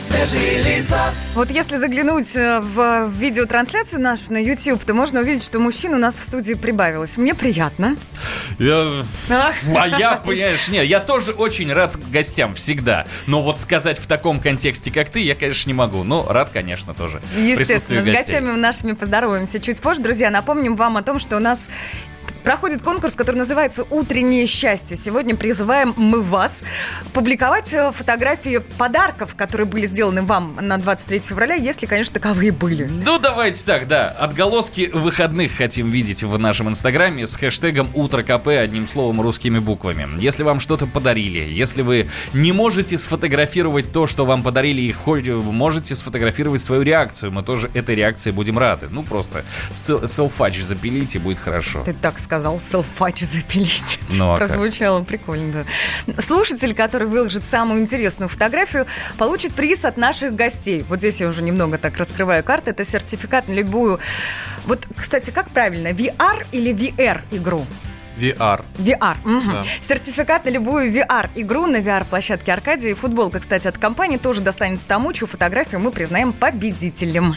свежие лица. Вот если заглянуть э, в видеотрансляцию нашу на YouTube, то можно увидеть, что мужчин у нас в студии прибавилось. Мне приятно. Я- Ах. А я, понимаешь, нет, я тоже очень рад гостям всегда. Но вот сказать в таком контексте, как ты, я, конечно, не могу. Но рад, конечно, тоже. Естественно, присутствию с гостей. гостями нашими поздороваемся чуть позже. Друзья, напомним вам о том, что у нас проходит конкурс, который называется «Утреннее счастье». Сегодня призываем мы вас публиковать э, фотографии подарков, которые были сделаны вам на 23 февраля, если, конечно, таковые были. Ну, давайте так, да. Отголоски выходных хотим видеть в нашем инстаграме с хэштегом «Утро КП» одним словом русскими буквами. Если вам что-то подарили, если вы не можете сфотографировать то, что вам подарили, и хоть можете сфотографировать свою реакцию, мы тоже этой реакции будем рады. Ну, просто сел- селфач запилите, будет хорошо. Ты так сказал, селфач запилить. Ну, а? Прозвучало прикольно, да. Слушатель, который выложит самую интересную фотографию, получит приз от наших гостей. Вот здесь я уже немного так раскрываю карты. Это сертификат на любую... Вот, кстати, как правильно, VR или VR игру? VR. VR. мгм. Да. Сертификат на любую VR-игру на VR-площадке Аркадии. Футболка, кстати, от компании тоже достанется тому, чью фотографию мы признаем победителем.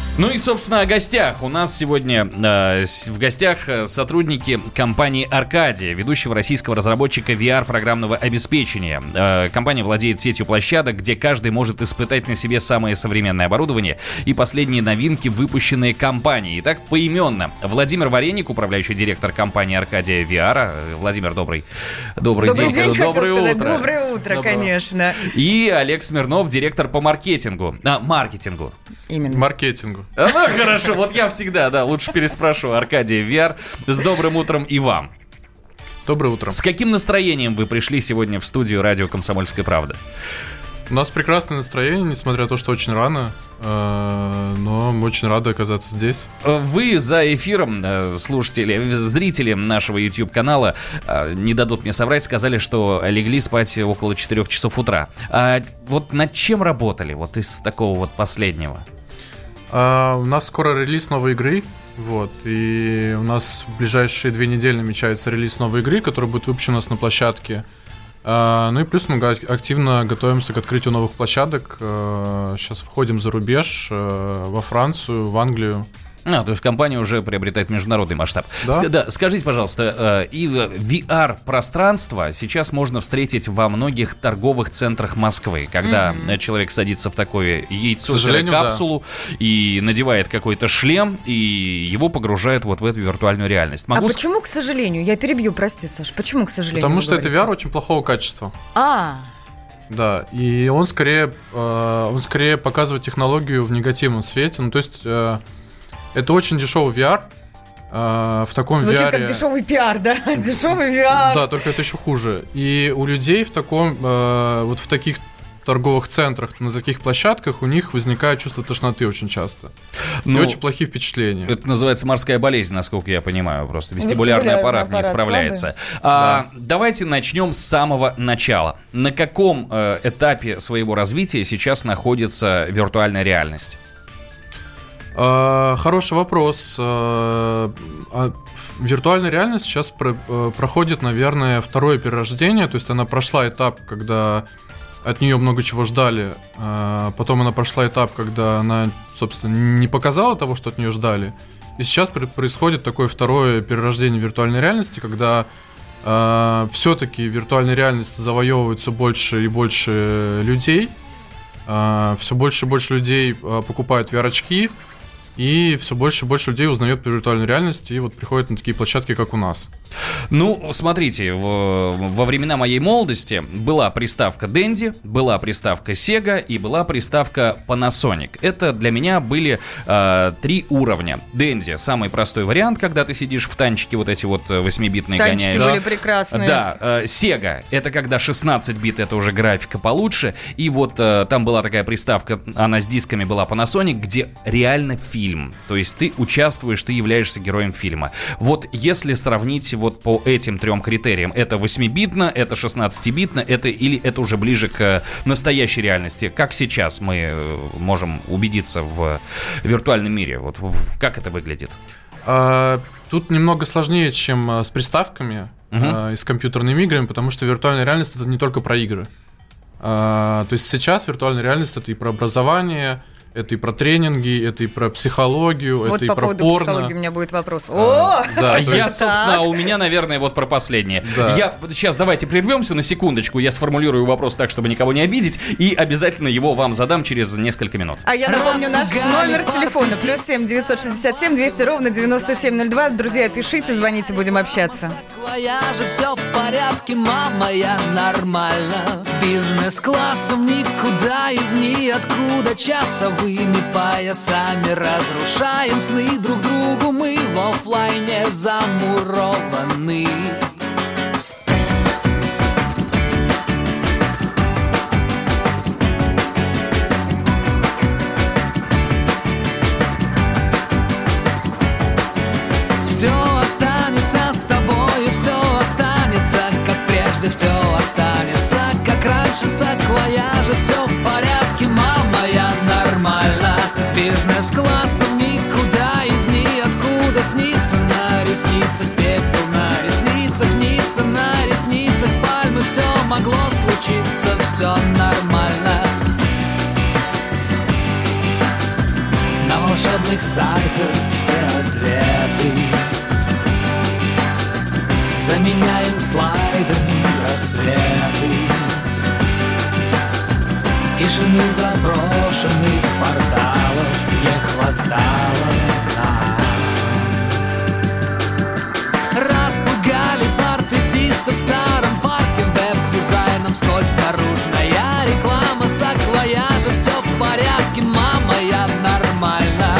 Ну и, собственно, о гостях. У нас сегодня э, в гостях э, сотрудники компании «Аркадия», ведущего российского разработчика VR-программного обеспечения. Э, компания владеет сетью площадок, где каждый может испытать на себе самое современное оборудование и последние новинки, выпущенные компанией. Итак, поименно. Владимир Вареник, управляющий директор компании «Аркадия VR». Э, Владимир, добрый, добрый, Добрый день, хотел доброе сказать. утро. Доброе утро, Доброго. конечно. И Олег Смирнов, директор по маркетингу. А, маркетингу. Именно. Маркетингу. А, Ну, хорошо, вот я всегда, да, лучше переспрошу Аркадия VR. С добрым утром и вам. Доброе утро. С каким настроением вы пришли сегодня в студию радио «Комсомольская правда»? У нас прекрасное настроение, несмотря на то, что очень рано. э, Но мы очень рады оказаться здесь. Вы за эфиром, э, слушатели, зрители нашего YouTube-канала, э, не дадут мне соврать, сказали, что легли спать около 4 часов утра. А вот над чем работали, вот из такого вот последнего? А, У нас скоро релиз новой игры. Вот, и у нас в ближайшие две недели намечается релиз новой игры, которая будет выпущена у нас на площадке. А, Ну и плюс мы активно готовимся к открытию новых площадок. Сейчас входим за рубеж, э, во Францию, в Англию. А, то есть компания уже приобретает международный масштаб. Да. Ска- да, скажите, пожалуйста, э, и VR-пространство сейчас можно встретить во многих торговых центрах Москвы, когда э, человек садится в такое яйцо К сожалению, да. капсулу и надевает какой-то шлем, и его погружают вот в эту виртуальную реальность. А Могу ск- почему, к сожалению? Я перебью, прости, Саш. Почему, к сожалению? Потому что это говорите? VR очень плохого качества. А, Да, и он скорее, э, он скорее показывает технологию в негативном свете. Ну, то есть, э, это очень дешевый VR. э, в таком звучит VR... как дешевый пиар, да? Дешевый VR. Да, только это еще хуже. И у людей в таком, э, вот в таких торговых центрах, на таких площадках, у них возникает чувство тошноты очень часто. Ну, и очень плохие впечатления. Это называется морская болезнь, насколько я понимаю. Просто вестибулярный Вестибулярный аппарат, не аппарат справляется. А, Давайте начнем с самого начала. На каком э, этапе своего развития сейчас находится виртуальная реальность? А, Хороший вопрос. А, а, Виртуальная реальность сейчас э, проходит, наверное, второе перерождение. То есть она прошла этап, когда от нее много чего ждали. Потом она прошла этап, когда она, собственно, не показала того, что от нее ждали. И сейчас пр- происходит такое второе перерождение виртуальной реальности, когда все-таки виртуальная реальность завоевывает все больше и больше людей. все больше и больше людей покупают VR-очки, и все больше и больше людей узнает про виртуальную реальность и вот приходят на такие площадки, как у нас. Ну, смотрите, в- во времена моей молодости была приставка Dendy, была приставка Sega и была приставка Panasonic. Это для меня были э, три уровня. Dendy самый простой вариант, когда ты сидишь в танчике вот эти вот 8-битные Танчики гоняешь. были прекрасные. Да, э, Sega это когда 16 бит, это уже графика получше. И вот э, там была такая приставка, она с дисками была Panasonic, где реально фильм. То есть ты участвуешь, ты являешься героем фильма. Вот если сравнить вот по этим трем критериям, это 8-битно, это 16-битно, это или это уже ближе к настоящей реальности, как сейчас мы э, можем убедиться в виртуальном мире? Вот в- как это выглядит? А, Тут немного сложнее, чем а, с приставками а, и с компьютерными играми, потому что виртуальная реальность это не только про игры. А, То есть сейчас виртуальная реальность это и про образование, это и про тренинги, это и про психологию, Вот это и по про поводу порно. психологии у меня будет вопрос. О! Да, А я, есть- собственно, у меня, наверное, вот про последнее. Да. Я сейчас давайте прервемся на секундочку. Я сформулирую вопрос так, чтобы никого не обидеть, и обязательно его вам задам через несколько минут. А я напомню наш номер телефона. Плюс семь девятьсот шестьдесят семь двести ровно девяносто семь ноль два. Друзья, пишите, звоните, будем общаться. же все в порядке, мама, я нормально Бизнес-классом никуда из ниоткуда Часовыми поясами разрушаем сны друг другу. Мы в оффлайне замурованы. Все останется с тобой, все останется, как прежде, все останется, ресницах, пепел на ресницах, снится на ресницах, пальмы, все могло случиться, все нормально. На волшебных сайтах все ответы. Заменяем слайдами рассветы. Тишины заброшенных порталов не хватало портретистов в старом парке Веб-дизайном скользь наружная реклама Саквояжа, все в порядке, мама, я нормально.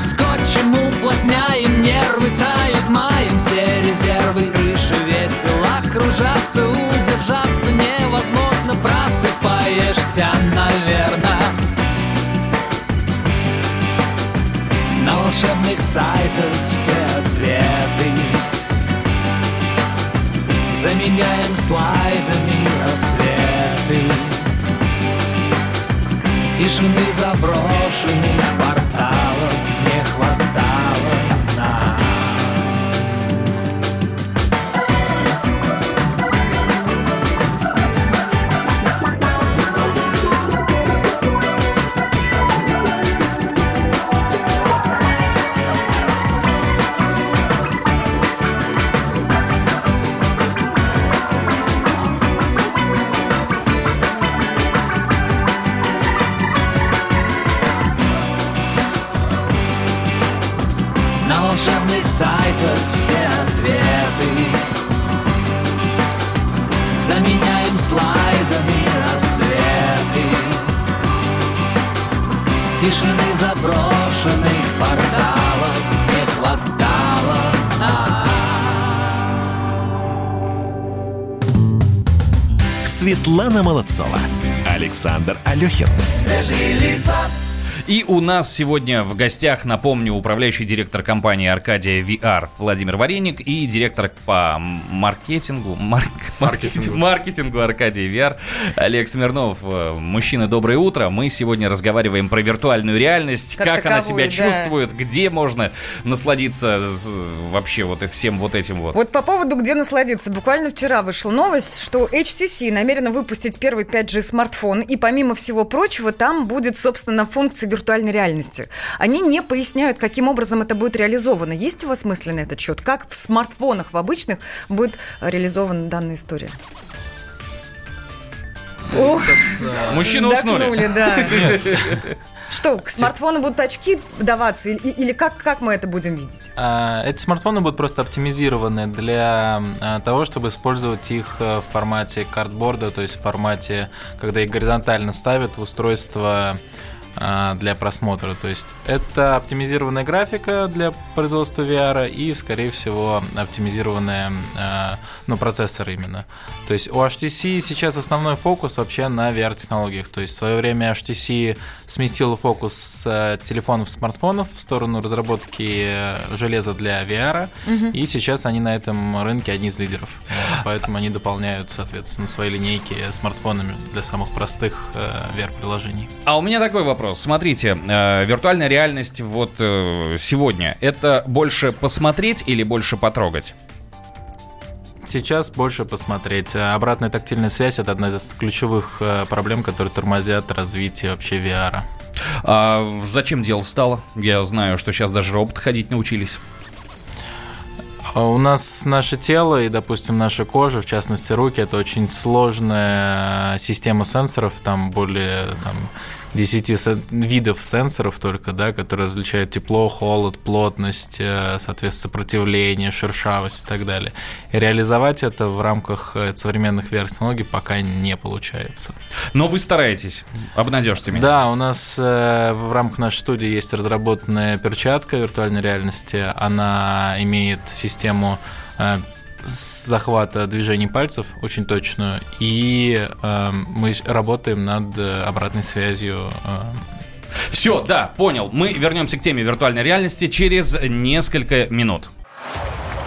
Скотчем уплотняем нервы, тают маем все резервы Крыши весело кружатся, удержаться невозможно Просыпаешься, наверное На волшебных сайтах все Заменяем слайдами рассветы Тишины заброшенных порталов Светлана Молодцова. Александр Алехин. Свежие лица, И у нас сегодня в гостях, напомню, управляющий директор компании Аркадия VR Владимир Вареник и директор по маркетингу, марк- Маркетингу. маркетингу Аркадия VR Олег Смирнов. Э, Мужчины, доброе утро. Мы сегодня разговариваем про виртуальную реальность, Как как, она себя таковую, да. чувствует, где можно насладиться с- вообще вот всем вот этим вот. Вот по поводу, где насладиться. Буквально вчера вышла новость, что HTC намерена выпустить первый 5G смартфон, и помимо всего прочего, там будет, собственно, функция виртуальной реальности. Они не поясняют, каким образом это будет реализовано. Есть у вас мысли на этот счет? Как в смартфонах, в обычных, будет реализована данная история? Ух, Мужчины уснули. да. Что, к смартфону будут очки даваться? Или, или как, как мы это будем видеть? А, Эти смартфоны будут просто оптимизированы для а, того, чтобы использовать их э, в формате картборда, то есть в формате, когда их горизонтально ставят в устройство для просмотра. То есть это оптимизированная графика для производства VR и, скорее всего, оптимизированная а, ну, процессор именно. То есть у HTC сейчас основной фокус вообще на VR-технологиях. То есть в свое время HTC сместила фокус с э, телефонов, смартфонов в сторону разработки э, железа для VR, и сейчас они на этом рынке одни из лидеров. Поэтому они дополняют, соответственно, свои линейки смартфонами для самых простых э, VR-приложений. А у меня такой вопрос. Смотрите, виртуальная реальность вот сегодня, это больше посмотреть или больше потрогать? Сейчас больше посмотреть. Э, Обратная тактильная связь это одна из ключевых э, проблем, которые тормозят развитие вообще VR. А зачем дело стало? Я знаю, что сейчас даже роботы ходить научились. А У нас наше тело и, допустим, наша кожа, в частности руки, это очень сложная система сенсоров, там более там, 10 сен- видов сенсоров только, да, которые различают тепло, холод, плотность, э, соответственно, сопротивление, шершавость и так далее. И реализовать это в рамках э, современных VR-технологий пока не получается. Но вы стараетесь, обнадежьте меня. Да, у нас э, в рамках нашей студии есть разработанная перчатка виртуальной реальности. Она имеет систему с захвата движений пальцев очень точную, и э, мы работаем над э, обратной связью. э, Все, да, понял. Мы вернемся к теме виртуальной реальности через несколько минут.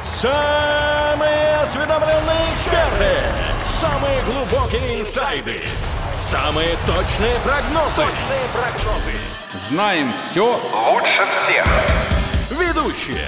Самые осведомленные эксперты, самые глубокие инсайды, самые точные прогнозы. Знаем все лучше всех. Ведущие.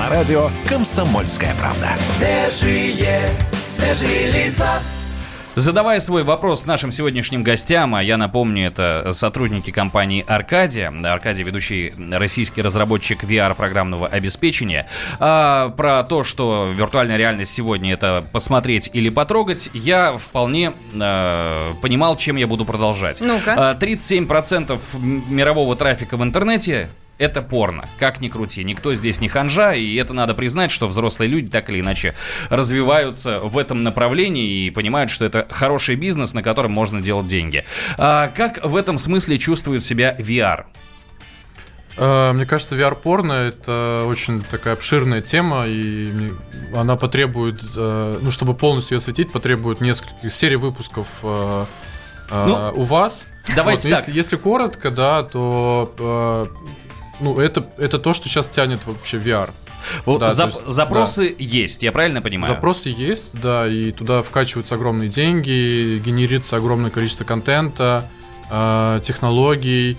На радио «Комсомольская правда». Свежие, свежие лица. Задавая свой вопрос нашим сегодняшним гостям, а я напомню, это сотрудники компании «Аркадия», «Аркадия» ведущий российский разработчик VR-программного обеспечения, а, про то, что виртуальная реальность сегодня это посмотреть или потрогать, я вполне а, понимал, чем я буду продолжать. Ну-ка. А, 37% мирового трафика в интернете это порно. Как ни крути. Никто здесь не ханжа, и это надо признать, что взрослые люди так или иначе развиваются в этом направлении и понимают, что это хороший бизнес, на котором можно делать деньги. А как в этом смысле чувствует себя VR? Э, Мне кажется, VR-порно это очень такая обширная тема, и она потребует, э, ну, чтобы полностью ее осветить, потребует нескольких серий выпусков э, Ну, у вас. давайте но так. Если, если коротко, да, то ну, это, это то, что сейчас тянет вообще VR. Вот Да, зап- есть, запросы есть, я правильно понимаю? Запросы есть, да, и туда вкачиваются огромные деньги, генерится огромное количество контента, э, технологий.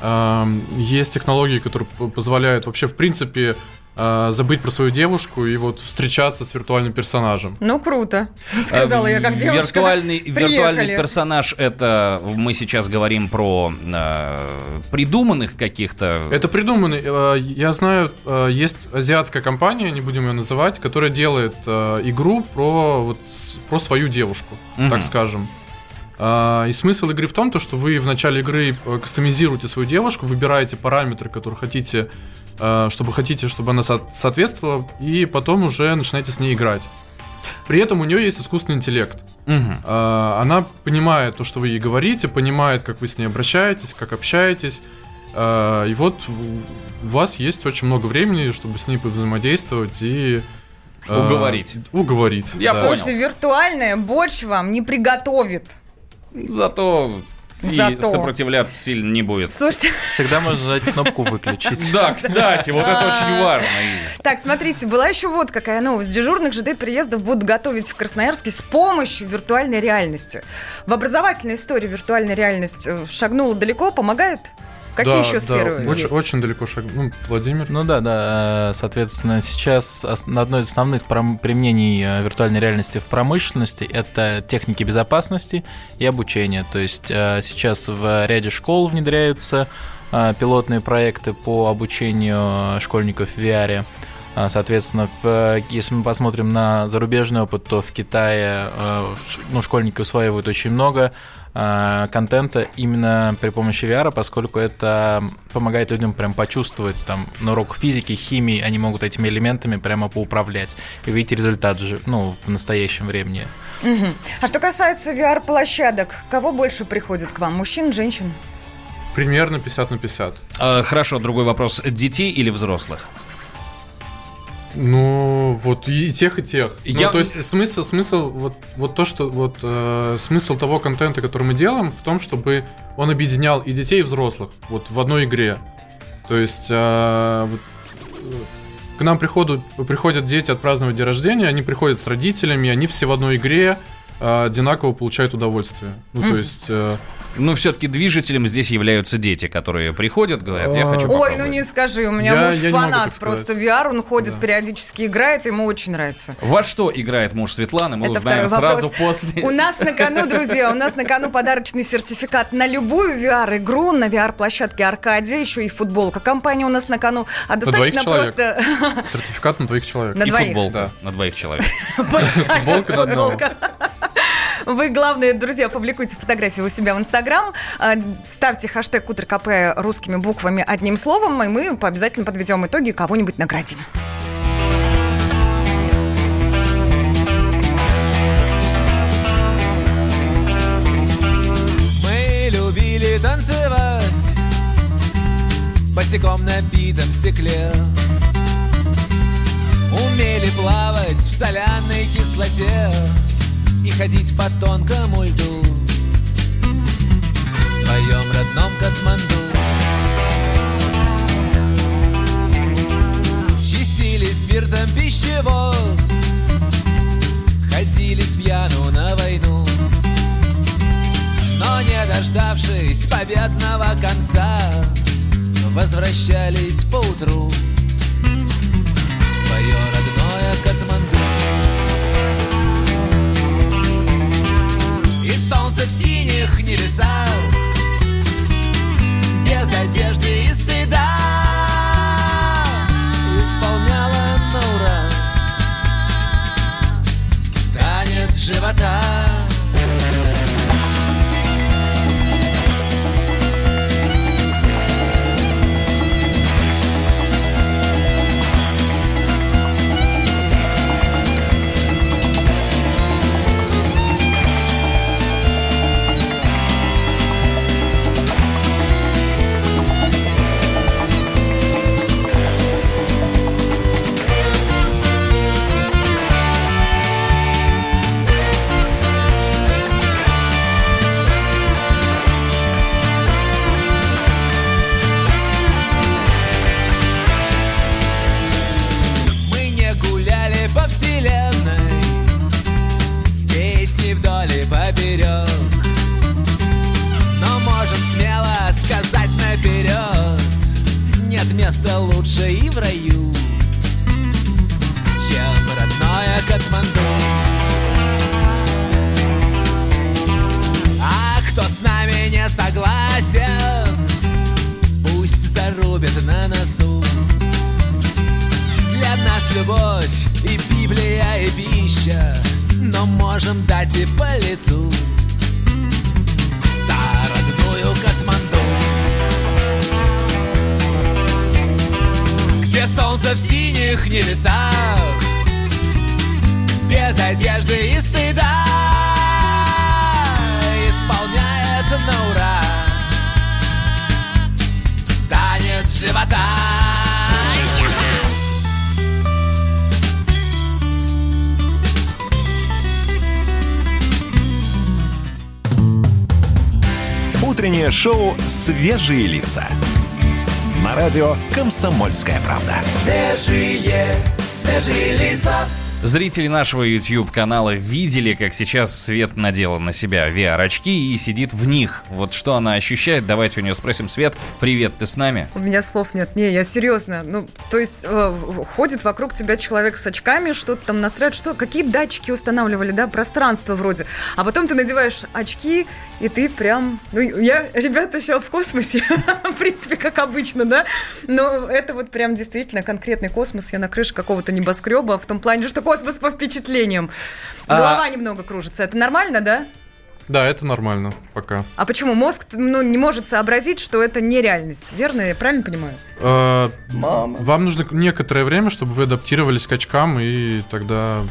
Э, есть технологии, которые позволяют вообще, в принципе, э, забыть про свою девушку и вот встречаться с виртуальным персонажем. Ну, круто. Сказала я как девушка. Виртуальный, Приехали. виртуальный персонаж это мы сейчас говорим про э, придуманных каких-то. Это придуманный. э, Я знаю, э, есть азиатская компания, не будем ее называть, которая делает э, игру про, вот, про свою девушку, Мгм. так скажем. И смысл игры в том, то, что вы в начале игры кастомизируете свою девушку, выбираете параметры, которые хотите, чтобы хотите, чтобы она со- соответствовала, и потом уже начинаете с ней играть. При этом у нее есть искусственный интеллект. А, Она понимает то, что вы ей говорите, понимает, как вы с ней обращаетесь, как общаетесь. А, И вот у вас есть очень много времени, чтобы с ней взаимодействовать и... а, Уговорить. Уговорить. Я да. понял. Слушайте, виртуальная борщ вам не приготовит. Зато, Зато. и сопротивляться сильно не будет. Слушайте, Всегда можно нажать кнопку «Выключить». Да, кстати, вот это очень важно. так, смотрите, была еще вот какая новость. Дежурных ЖД-приездов будут готовить в Красноярске с помощью виртуальной реальности. В образовательной истории виртуальная реальность э, шагнула далеко, помогает? Какие Да, еще да, сферы очень, есть? очень далеко шаг. Ну, Владимир. Ну да, да. э, Соответственно, сейчас на одно из основных применений э, виртуальной реальности в промышленности это техники безопасности и обучения. То есть э, сейчас в ряде школ внедряются пилотные проекты по обучению школьников в VR. Соответственно, в, если мы посмотрим на зарубежный опыт, то в Китае ну, школьники усваивают очень много контента именно при помощи VR, поскольку это помогает людям прям почувствовать там на уроках физики, химии, они могут этими элементами прямо поуправлять и видеть результат же, ну, в настоящем времени. Мгм. А что касается VR-площадок, кого больше приходит к вам? Мужчин, женщин? Примерно 50 на 50. Э, Хорошо, другой вопрос. Детей или взрослых? Ну, вот и тех, и тех. Я- Ну, то есть смысл, смысл, вот, вот то, что вот э, смысл того контента, который мы делаем, в том, чтобы он объединял и детей, и взрослых вот в одной игре. То есть э, вот, э, к нам приходят, приходят дети отпраздновать день рождения, они приходят с родителями, они все в одной игре одинаково получают удовольствие. Ну, то есть... э, Ну, все-таки движителем здесь являются дети, которые приходят, говорят, я А, хочу Ой, попробовать». ну не скажи, у меня Я- муж я фанат просто. VR, он ходит Да. периодически играет, ему очень нравится. Во что играет муж Светланы, мы Это узнаем второй сразу вопрос. после. У нас на кону, друзья, у нас на кону подарочный сертификат на любую VR-игру, на VR-площадке Аркадия, еще и футболка. Компания у нас на кону. А достаточно просто... сертификат на двоих человек. На И двоих. футболка Да. на двоих человек. Футболка на одного. Вы, главное, друзья, публикуйте фотографии у себя в Инстаграм, а, ставьте хэштег КП русскими буквами одним словом, и мы обязательно подведем итоги, кого-нибудь наградим. Мы любили танцевать Босиком на битом стекле. Умели плавать в соляной кислоте И ходить по тонкому льду. В своем родном Катманду. Чистили спиртом пищевод. Ходили с пьяну на войну. Но не дождавшись победного конца Возвращались поутру. В Свое родное Катманду солнце в синих небесах Без одежды и стыда. Исполняла на ура. Танец живота в синих небесах Без одежды и стыда Исполняет на ура Танец живота Утреннее шоу «Свежие лица». Радио «Комсомольская правда». Свежие, свежие лица. Зрители нашего YouTube-канала видели, как сейчас Свет надела на себя VR-очки и сидит в них. Вот что она ощущает, давайте у нее спросим. Свет, привет, ты с нами? У меня слов нет. Не, я серьезно. Ну, то есть э, ходит вокруг тебя человек с очками, что-то там настраивает, что, какие датчики устанавливали, да, пространство вроде. А потом ты надеваешь очки, и ты прям... Ну, я, ребята, еще в космосе, в принципе, как обычно, да, но это вот прям действительно конкретный космос. Я на крыше какого-то небоскреба, в том плане, что космос по впечатлениям. А- Голова немного кружится. Это нормально, да? Да, это нормально пока. А почему мозг ну, не может сообразить, что это нереальность? Верно, я правильно понимаю? Э, Вам нужно некоторое время, чтобы вы адаптировались к очкам, и тогда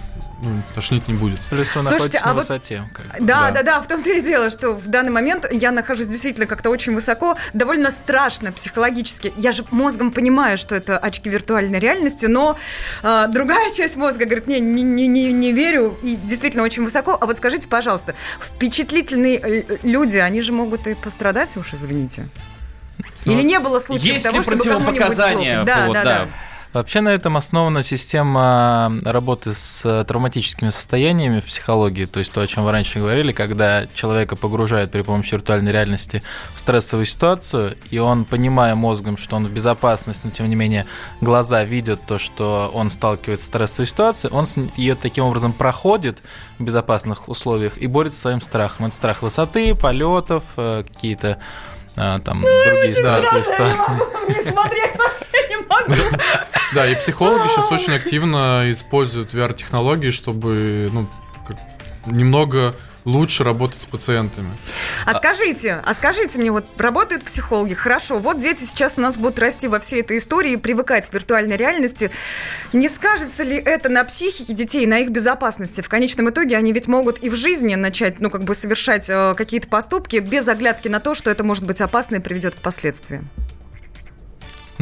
ну, тошнить не будет. Плюс вы Слушайте, а на вот- высоте. Да, Да. да, да, в том-то и дело, что в данный момент я нахожусь действительно как-то очень высоко, довольно страшно психологически. Я же мозгом понимаю, что это очки виртуальной реальности, но э, другая часть мозга говорит, не, не, не, не, не верю, и действительно очень высоко. А вот скажите, пожалуйста, впечатлительные э, люди, они же могут и пострадать, уж извините. Или не было случаев Есть того, ли чтобы кому-нибудь противопоказания? плохо? Да, да, да. да. Вообще на этом основана система работы с э, травматическими состояниями в психологии, то есть то, о чем вы раньше говорили, когда человека погружают при помощи виртуальной реальности в стрессовую ситуацию, и он, понимая мозгом, что он в безопасности, но тем не менее глаза видят то, что он сталкивается с стрессовой ситуацией, он ее таким образом проходит в безопасных условиях и борется со своим страхом. Это страх высоты, полетов, э, какие-то э, там другие стрессовые ситуации. Не смотреть вообще не могу. Да, и психологи сейчас очень активно используют VR-технологии, чтобы ну, немного лучше работать с пациентами. А скажите, а скажите мне, вот работают психологи, хорошо, вот дети сейчас у нас будут расти во всей этой истории, привыкать к виртуальной реальности. Не скажется ли это на психике детей, на их безопасности? В конечном итоге они ведь могут и в жизни начать, ну, как бы совершать э, какие-то поступки без оглядки на то, что это может быть опасно и приведет к последствиям.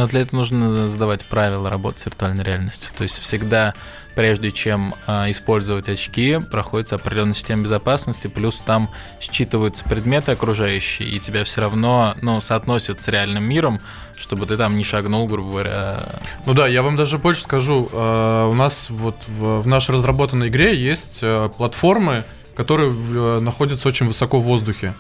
Но для этого нужно сдавать правила работы с виртуальной реальностью. То есть всегда, прежде чем а, использовать очки, проходится определенная система безопасности, плюс там считываются предметы окружающие, и тебя все равно ну, соотносят с реальным миром, чтобы ты там не шагнул, грубо говоря. Ну да, я вам даже больше скажу. э, У нас вот в, нашей разработанной игре есть э, платформы, которые э, находятся очень высоко в воздухе.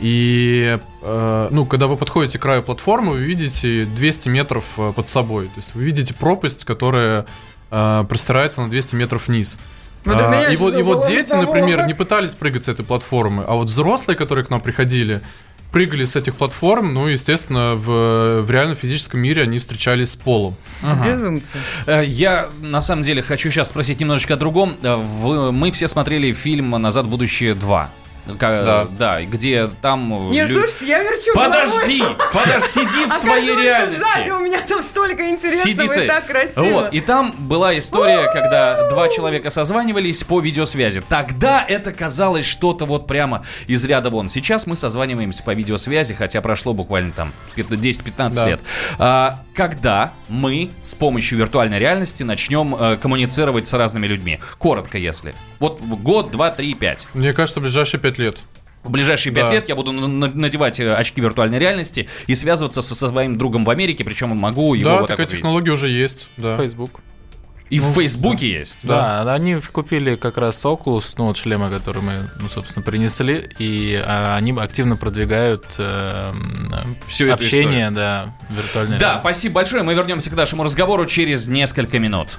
И, э, ну, когда вы подходите к краю платформы, вы видите 200 метров э, под собой. То есть вы видите пропасть, которая э, простирается на 200 метров вниз. Вот у А, и, вот, и вот дети, того. например, не пытались прыгать с этой платформы, а вот взрослые, которые к нам приходили, прыгали с этих платформ, ну, естественно, в, в реальном физическом мире они встречались с полом. Безумцы. Э, Я на самом деле хочу сейчас спросить немножечко о другом. Э, в- Мы все смотрели фильм «Назад в будущее 2». Ка- Да. да, где там... э, Не, лю- слушайте, я верчу Подожди, головой. подожди, сиди в своей реальности. сзади у меня там столько интересного Сиди, и так красиво. Вот, и там была история, когда два человека созванивались по видеосвязи. Тогда это казалось что-то вот прямо из ряда вон. Сейчас мы созваниваемся по видеосвязи, хотя прошло буквально там 15 10-15 Да. лет. А, когда мы с помощью виртуальной реальности начнем э, коммуницировать с разными людьми? Коротко, если. Вот год, два, три, пять. Мне кажется, в ближайшие пять лет. В ближайшие пять Да. лет я буду на- на- надевать э, очки виртуальной реальности и связываться со, своим другом в Америке, причем могу его да, вот так такая вот видеть. технология уже есть. Да. Facebook. И в Фейсбуке есть. Да, они уж купили как раз Oculus, ну вот шлемы, которые мы, ну, собственно, принесли, и а, они активно продвигают э, Всю общение, да, виртуальное. Да, спасибо большое. Мы вернемся к нашему разговору через несколько минут.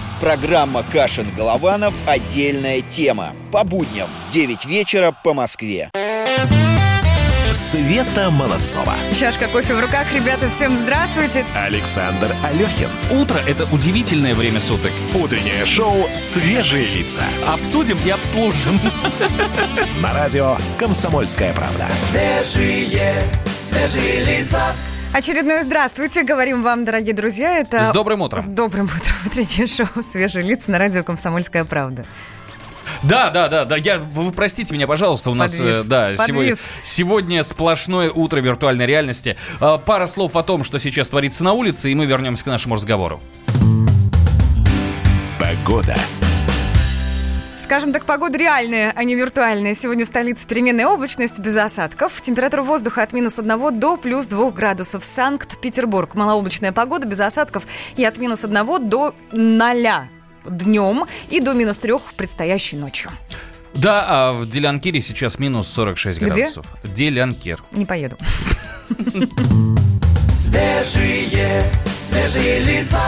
Программа «Кашин-Голованов. Отдельная тема». По будням в 9 вечера по Москве. Света Молодцова. Чашка кофе в руках, ребята, всем здравствуйте. Александр Алехин. Утро – это удивительное время суток. Утреннее шоу «Свежие лица». Обсудим и обслужим. На радио «Комсомольская правда». Свежие, свежие лица. Очередное здравствуйте, говорим вам, дорогие друзья. Это С добрым утром. С добрым утром. Утреннее шоу «Свежие лица» на радио «Комсомольская правда». Да, да, да, да. Я, вы простите меня, пожалуйста, у нас Подвис. э, да, сегодня, Подвис. сегодня сплошное утро виртуальной реальности. А, Пара слов о том, что сейчас творится на улице, и мы вернемся к нашему разговору. Погода. Скажем так, погода реальная, а не виртуальная. Сегодня в столице переменная облачность без осадков. Температура воздуха от минус 1 до плюс 2 градусов. Санкт-Петербург. Малооблачная погода без осадков и от минус 1 до 0 днем и до минус 3 предстоящей ночью. Да, а в Делянкире сейчас минус 46 Где? градусов. Делянкир. Не поеду. Свежие, свежие лица.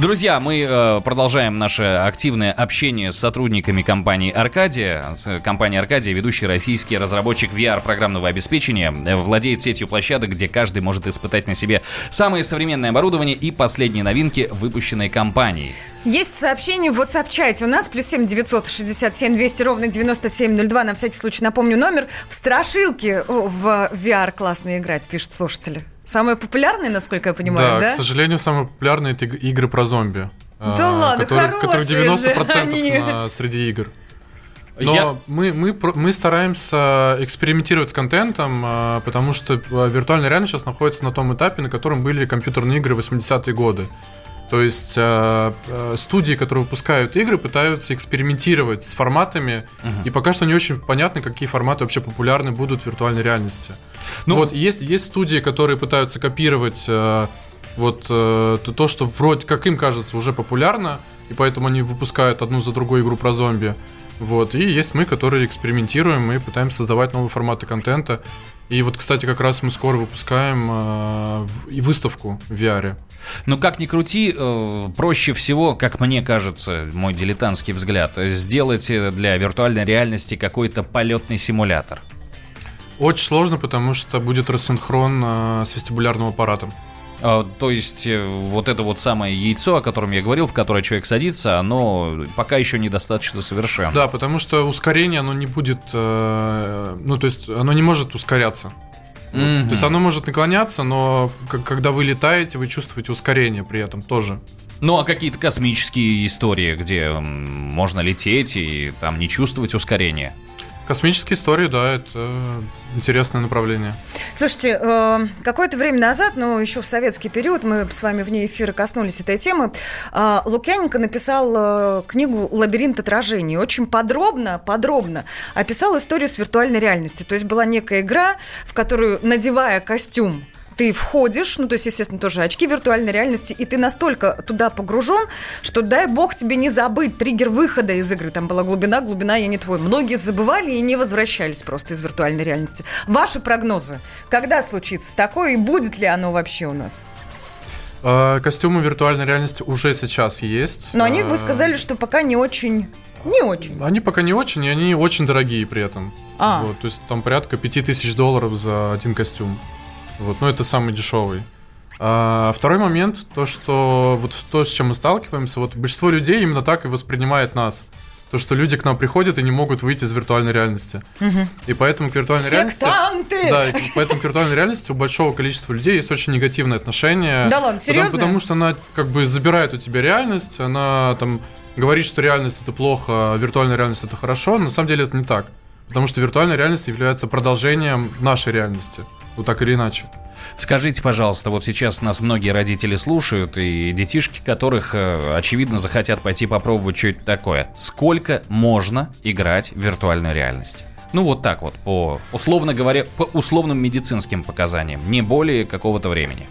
Друзья, мы э, продолжаем наше активное общение с сотрудниками компании «Аркадия». Э, Компания «Аркадия», ведущий российский разработчик VR-программного обеспечения, э, владеет сетью площадок, где каждый может испытать на себе самое современное оборудование и последние новинки, выпущенные компанией. Есть сообщение в WhatsApp-чате. У нас плюс 7 967 200 ровно 9702. На всякий случай напомню номер. В страшилке в VR классно играть, пишут слушатели. Самое популярное, насколько я понимаю, да? к сожалению, самые популярные это иг- игры про зомби. Да а, ладно, которые- которых хорошие же 90% они. на- среди игр. Но Я- мы, мы, мы стараемся экспериментировать с контентом, а, потому что а, виртуальная реальность сейчас находится на том этапе, на котором были компьютерные игры 80-е годы. То есть а, а, студии, которые выпускают игры, пытаются экспериментировать с форматами, и пока что не очень понятно, какие форматы вообще популярны будут в виртуальной реальности. Ну- вот есть, есть студии, которые пытаются копировать э, вот э, то, то, что вроде как им кажется уже популярно, и поэтому они выпускают одну за другой игру про зомби. Вот. И есть мы, которые экспериментируем и пытаемся создавать новые форматы контента. И вот, кстати, как раз мы скоро выпускаем э, и выставку в VR. Но как ни крути, э, проще всего, как мне кажется, мой дилетантский взгляд, сделать э, для виртуальной реальности какой-то полетный симулятор. Очень сложно, потому что будет рассинхрон э, с вестибулярным аппаратом. А, То есть э, вот это вот самое яйцо, о котором я говорил, в которое человек садится, оно пока еще недостаточно совершенно. Да, потому что ускорение, оно не будет... э, ну, то есть, оно не может ускоряться. Мгм. То есть оно может наклоняться, но когда вы летаете, вы чувствуете ускорение при этом тоже. Ну а какие-то космические истории, где можно лететь и там не чувствовать ускорения. Космические истории, да, это интересное направление. Слушайте, э, какое-то время назад, ну, еще в советский период, мы с вами вне эфира коснулись этой темы, э, Лукьяненко написал э, книгу «Лабиринт отражений». Очень подробно, подробно описал историю с виртуальной реальностью. То есть была некая игра, в которую, надевая костюм, ты входишь, ну, то есть, естественно, тоже очки виртуальной реальности, и ты настолько туда погружен, что дай бог тебе не забыть триггер выхода из игры. Там была глубина, глубина, я не твой. Многие забывали и не возвращались просто из виртуальной реальности. Ваши прогнозы. Когда случится такое и будет ли оно вообще у нас? А, Костюмы виртуальной реальности уже сейчас есть. Но они, вы А, сказали, что пока не очень... Не очень. Они пока не очень, и они очень дорогие при этом. А. Вот, то есть там порядка 5000 долларов за один костюм. Вот, ну это самый дешевый. А второй момент, то, что вот то, с чем мы сталкиваемся, вот большинство людей именно так и воспринимает нас. То, что люди к нам приходят и не могут выйти из виртуальной реальности. И поэтому к виртуальной реальности... Сектанты! Да, и поэтому к виртуальной реальности у большого количества людей есть очень негативное отношение. Да ладно, Потому- серьезно? Потому, что она как бы забирает у тебя реальность, она там говорит, что реальность это плохо, а виртуальная реальность это хорошо. На самом деле это не так. Потому что виртуальная реальность является продолжением нашей реальности. Вот так или иначе. Скажите, пожалуйста, вот сейчас нас многие родители слушают, и детишки, которых, э, очевидно, захотят пойти попробовать что-то такое. Сколько можно играть в виртуальную реальность? Ну, вот так вот, по, условно говоря, по условным медицинским показаниям, не более какого-то времени.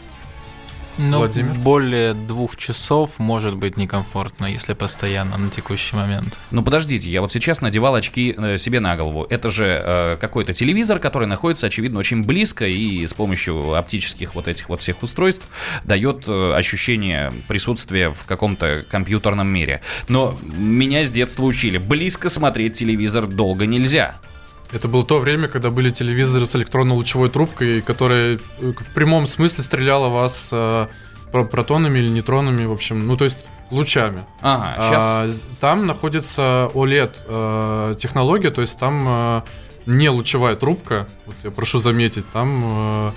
Ну, Владимир? более двух часов может быть некомфортно, если постоянно на текущий момент. Ну, подождите, я вот сейчас надевал очки э, себе на голову. Это же э, какой-то телевизор, который находится, очевидно, очень близко и с помощью оптических вот этих вот всех устройств дает э, ощущение присутствия в каком-то компьютерном мире. Но меня с детства учили, близко смотреть телевизор долго нельзя. Это было то время, когда были телевизоры с электронно-лучевой трубкой, которая э, в прямом смысле стреляла вас э, про- протонами или нейтронами, в общем, ну то есть лучами. Ага, А, сейчас... з- там находится OLED э, технология, то есть там э, не лучевая трубка, вот я прошу заметить, там э,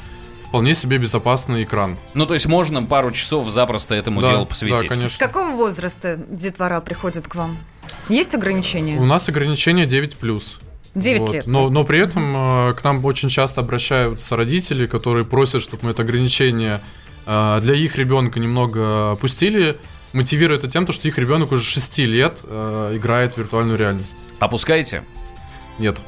вполне себе безопасный экран. Ну, то есть можно пару часов запросто этому Да, делу да, посвятить. конечно. С какого возраста детвора приходит к вам? Есть ограничения? У нас ограничение 9 плюс. 9 Вот. лет. Но, но при этом э, к нам очень часто обращаются родители, которые просят, чтобы мы это ограничение э, для их ребенка немного опустили. Мотивирует это тем, то, что их ребенок уже 6 лет э, играет в виртуальную реальность. Опускаете? Нет.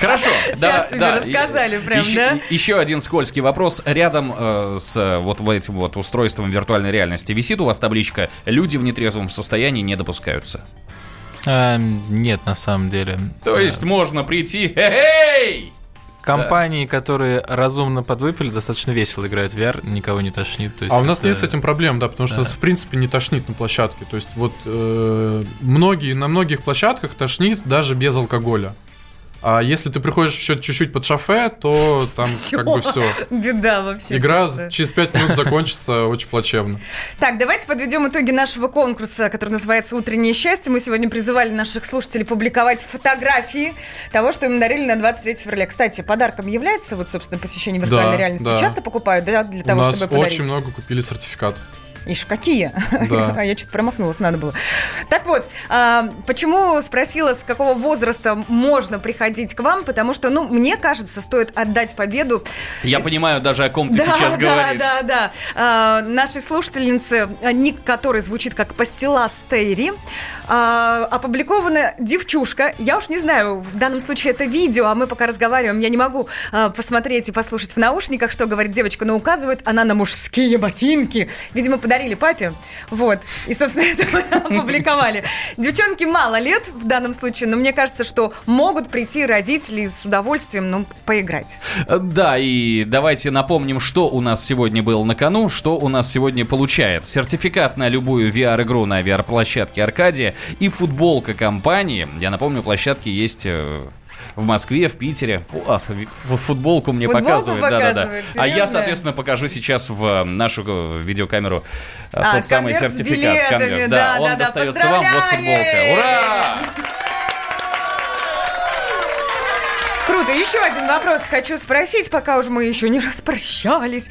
Хорошо. Сейчас тебе рассказали прям, еще, да? Еще один скользкий вопрос. Рядом э, с э, вот этим вот устройством виртуальной реальности висит у вас табличка «Люди в нетрезвом состоянии не допускаются». А, нет, на самом деле. То есть можно прийти, эй! Компании, которые разумно подвыпили, достаточно весело играют в VR, никого не тошнит. То есть А у нас это- нет с этим проблем, да, потому что Да. нас в принципе не тошнит на площадке. То есть вот э, многие на многих площадках тошнит даже без алкоголя. А если ты приходишь еще чуть-чуть под шофе, то там Всё. как бы все. Беда вообще. Игра просто. через 5 минут закончится очень плачевно. Так, давайте подведем итоги нашего конкурса, который называется «Утреннее счастье». Мы сегодня призывали наших слушателей публиковать фотографии того, что им дарили на 23 февраля. Кстати, подарком является вот, собственно, посещение виртуальной Да, реальности. да. Часто покупают, да, для того, У нас чтобы подарить? очень много купили сертификат. Ишь, какие? Да. А я что-то промахнулась, надо было. Так вот, а, почему спросила, с какого возраста можно приходить к вам? Потому что, ну, мне кажется, стоит отдать победу Я понимаю даже, о ком ты сейчас да, говоришь. Да, да, да. нашей слушательнице, а, ник который звучит как Пастила Стейри, опубликована девчушка. Я уж не знаю, в данном случае это видео, а мы пока разговариваем, я не могу посмотреть и послушать в наушниках, что говорит девочка, но указывает она на мужские ботинки. Видимо, подарили папе. Вот. И, собственно, это мы опубликовали. Девчонки мало лет в данном случае, но мне кажется, что могут прийти родители с удовольствием, ну, поиграть. Э, Да, и давайте напомним, что у нас сегодня было на кону, что у нас сегодня получает. Сертификат на любую VR-игру на VR-площадке Аркадия и футболка компании. Я напомню, площадки есть э, в Москве, в Питере. Вот, в- футболку мне Футболку показывают. Да-да-да. показывают, А я, соответственно, покажу сейчас в э, нашу э, видеокамеру э, А, тот самый сертификат. билетами, конверт. да, он да, да, достается вам. Вот футболка. Ура! Круто. Еще один вопрос хочу спросить, пока уже мы еще не распрощались.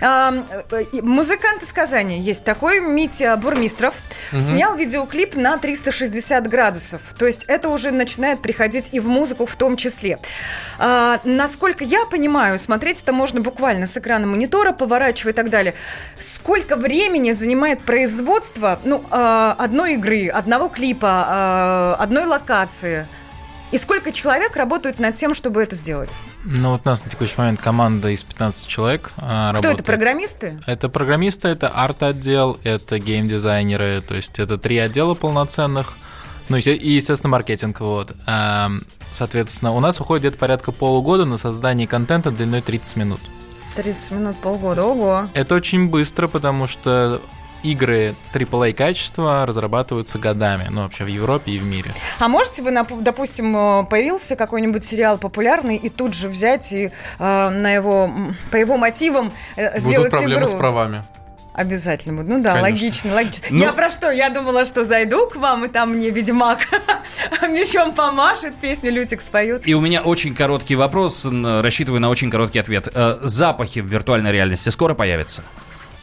Э, Музыкант из Казани есть такой, Митя Бурмистров, Мгм. снял видеоклип на 360 градусов. То есть это уже начинает приходить и в музыку в том числе. А, насколько я понимаю, смотреть это можно буквально с экрана монитора, поворачивая и так далее. Сколько времени занимает производство ну, а, одной игры, одного клипа, а, одной локации? И сколько человек работают над тем, чтобы это сделать? Ну, вот у нас на текущий момент команда из 15 человек а, Кто это, работает. программисты? Это программисты, это арт-отдел, это геймдизайнеры, то есть это три отдела полноценных. Ну и, естественно, маркетинг. Вот. Ам, Соответственно, у нас уходит где-то порядка полугода на создание контента длиной 30 минут. 30 минут, полгода. Ого. Это очень быстро, потому что игры AAA качества разрабатываются годами, ну вообще в Европе и в мире. А можете вы, допустим, э, появился какой-нибудь сериал популярный и тут же взять и э, на его, по его мотивам э, Будут сделать проблемы игру? с правами. Обязательно будет. Ну да, Конечно. логично, логично. Ну- Я про что? Я думала, что зайду к вам, и там мне ведьмак мечом помашет, песню Лютик споет. И у меня очень короткий вопрос, рассчитываю на очень короткий ответ. Э, Запахи в виртуальной реальности скоро появятся?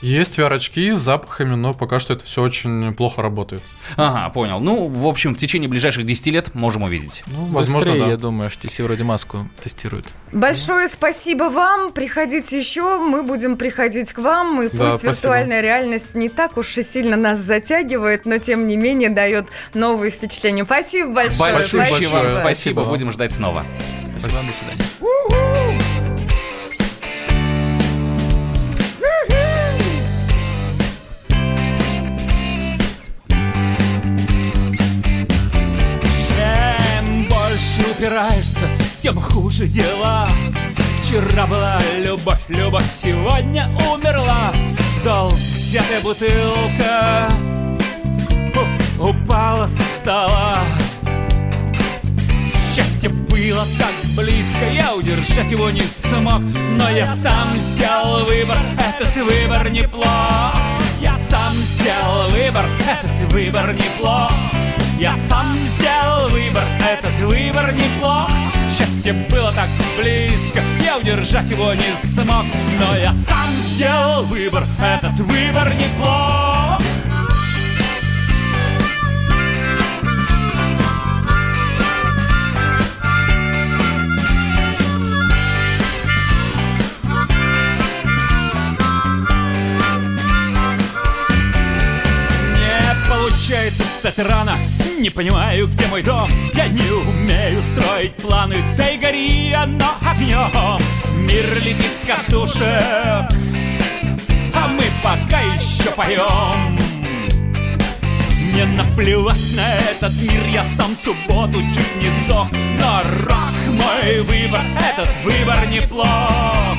Есть VR-очки с запахами, но пока что это все очень плохо работает. Ага, понял. Ну, в общем, в течение ближайших 10 лет можем увидеть. Ну, возможно, Быстрее, да. я думаю, HTC вроде маску тестирует. Большое спасибо вам. Приходите еще, мы будем приходить к вам. И Да, пусть спасибо. виртуальная реальность не так уж и сильно нас затягивает, но тем не менее дает новые впечатления. Спасибо большое. Большое вам спасибо. Будем ждать снова. Спасибо, до свидания. Упираешься, тем хуже дела. Вчера была любовь, любовь сегодня умерла. Долг взятая бутылка у- упала со стола. Счастье было так близко, я удержать его не смог. Но я сам сделал выбор, этот выбор неплох Я сам сделал выбор, этот выбор неплох Я сам сделал выбор, этот выбор неплох. Счастье было так близко, я удержать его не смог. Но я сам сделал выбор, этот выбор неплох встать рано. Не понимаю, где мой дом. Я не умею строить планы. Да и гори оно огнем Мир летит с катушек. А мы пока еще поем мне наплевать на этот мир. Я сам в субботу чуть не сдох. Но рок мой выбор Этот выбор неплох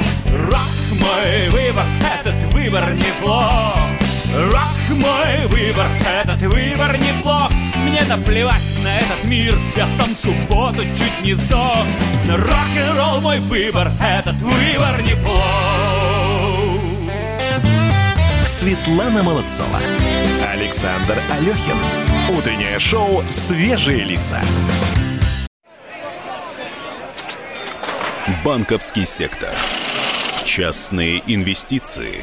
Рок мой выбор Этот выбор неплох Рок мой выбор Этот выбор неплох Мне наплевать на этот мир Я сам субботу чуть не сдох рок-н-ролл мой выбор Этот выбор неплох Светлана Молодцова. Александр Алехин. Утреннее шоу «Свежие лица». Банковский сектор. Частные инвестиции.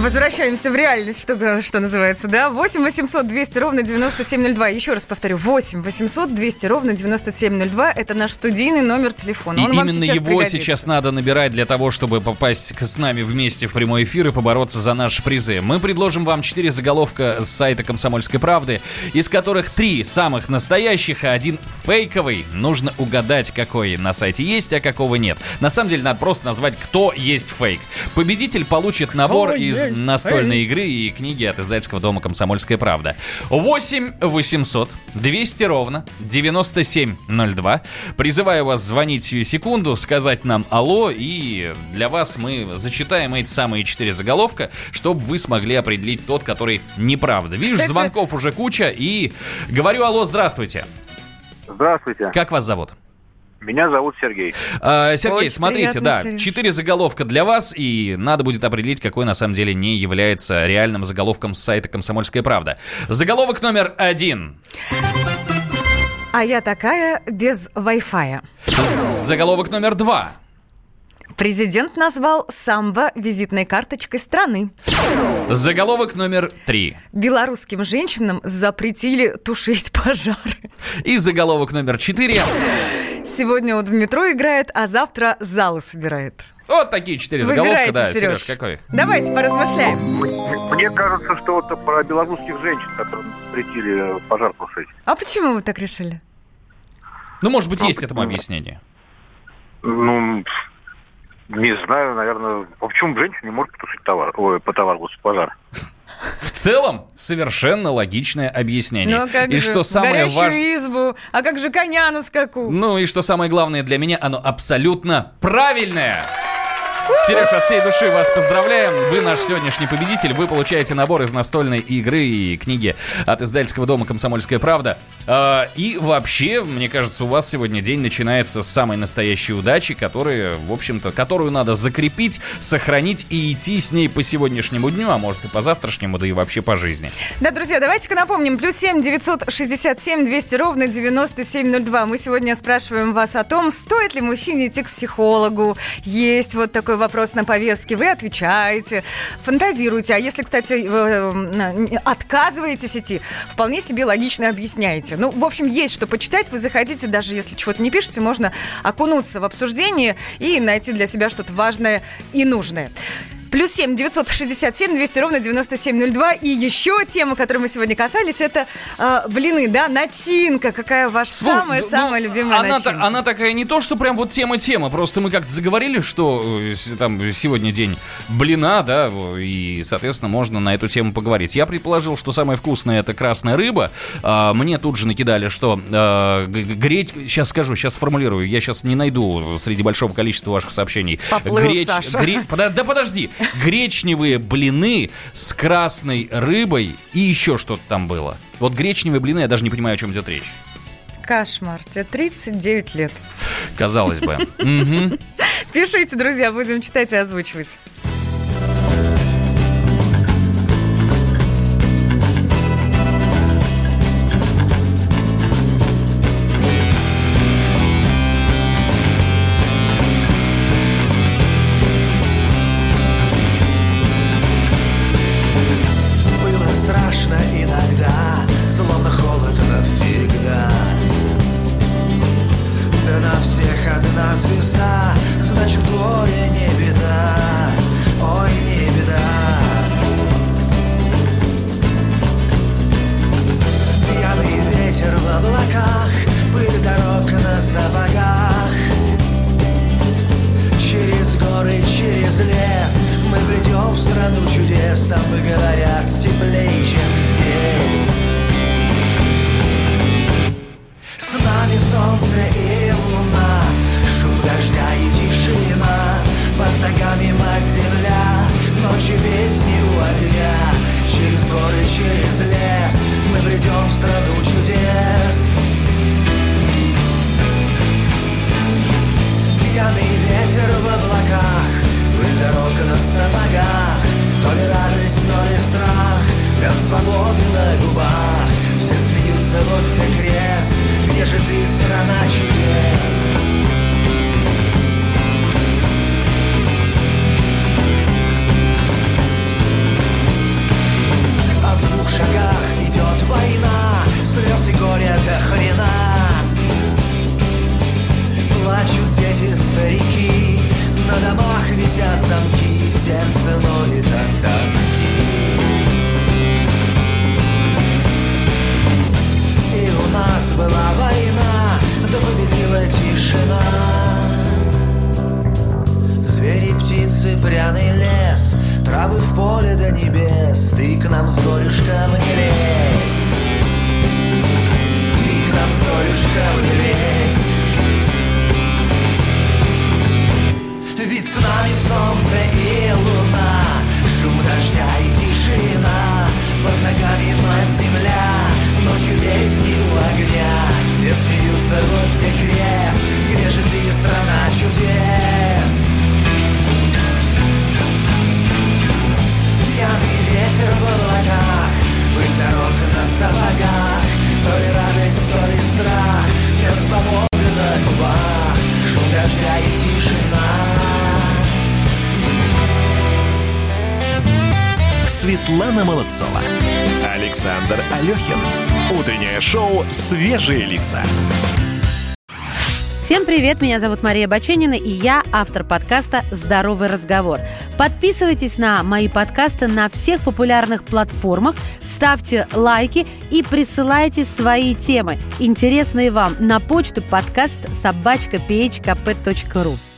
Возвращаемся в реальность, что, что называется, да? 8 800 200 ровно 9702. Еще раз повторю, 8 800 200 ровно 9702. Это наш студийный номер телефона. И Он именно сейчас его пригодится. сейчас надо набирать для того, чтобы попасть с нами вместе в прямой эфир и побороться за наши призы. Мы предложим вам четыре заголовка с сайта «Комсомольской правды», из которых три самых настоящих, а один фейковый. Нужно угадать, какой на сайте есть, а какого нет. На самом деле, надо просто назвать, кто есть фейк. Победитель получит набор из есть настольной фейк? игры и книги от издательского дома «Комсомольская правда». 8 800 200 ровно 9702. Призываю вас звонить сию секунду, сказать нам «Алло», и для вас мы зачитаем эти самые четыре заголовка, чтобы вы смогли определить тот, который неправда. Видишь, Кстати- звонков уже куча, и говорю «Алло, здравствуйте». Здравствуйте. Как вас зовут? Меня зовут Сергей. А, Сергей, Очень смотрите, да, Сереж. четыре заголовка для вас, и надо будет определить, какой на самом деле не является реальным заголовком с сайта «Комсомольская правда». Заголовок номер один. А я такая без Wi-Fi. Заголовок номер два. Президент назвал самбо визитной карточкой страны. Заголовок номер три. Белорусским женщинам запретили тушить пожары. И заголовок номер четыре. Сегодня вот в метро играет, а завтра залы собирает. Вот такие четыре Вы заголовка, играете, да, Сереж. Сереж, какой? Давайте поразмышляем. Мне кажется, что это про белорусских женщин, которым запретили пожар тушить. А почему вы так решили? Ну, может быть, есть этому объяснение. Ну, не знаю, наверное. А почему женщина не может потушить товар? Ой, по товару, пожар. В целом, совершенно логичное объяснение. Ну а как и же? что самое важное... избу, а как же коня на скаку? Ну и что самое главное для меня, оно абсолютно правильное. Сереж, от всей души вас поздравляем. Вы наш сегодняшний победитель. Вы получаете набор из настольной игры и книги от издательского дома «Комсомольская правда». А, И вообще, мне кажется, у вас сегодня день начинается с самой настоящей удачи, которая, в общем-то, которую надо закрепить, сохранить и идти с ней по сегодняшнему дню, а может и по завтрашнему, да и вообще по жизни. Да, друзья, давайте-ка напомним. Плюс семь девятьсот шестьдесят семь двести ровно девяносто семь ноль два. Мы сегодня спрашиваем вас о том, стоит ли мужчине идти к психологу. Есть вот такой вопрос на повестке. Вы отвечаете, фантазируете. А если, кстати, э, отказываетесь идти, вполне себе логично объясняете. Ну, в общем, есть что почитать. Вы заходите, даже если чего-то не пишете, можно окунуться в обсуждение и найти для себя что-то важное и нужное. Плюс семь девятьсот шестьдесят семь двести ровно девяносто семь ноль два. И еще тема, которой мы сегодня касались, это э, блины, да, начинка. Какая ваша самая-самая любимая она, начинка? та- она такая не то, что прям вот тема-тема, просто мы как-то заговорили, что э, там сегодня день блина, да, и, соответственно, можно на эту тему поговорить. Я предположил, что самое вкусное это красная рыба. А, мне тут же накидали, что э, г- г- греть, сейчас скажу, сейчас сформулирую, я сейчас не найду среди большого количества ваших сообщений. Поплыл Саша. гре- пода- да подожди, гречневые блины с красной рыбой и еще что-то там было. Вот гречневые блины, я даже не понимаю, о чем идет речь. Кошмар. Тебе 39 лет. Казалось бы. Пишите, друзья, будем читать и озвучивать. небес. Ты к нам с горюшком не лезь. шоу «Свежие лица». Всем привет, меня зовут Мария Баченина, и я автор подкаста «Здоровый разговор». Подписывайтесь на мои подкасты на всех популярных платформах, ставьте лайки и присылайте свои темы, интересные вам, на почту подкаст собачка.phkp.ru.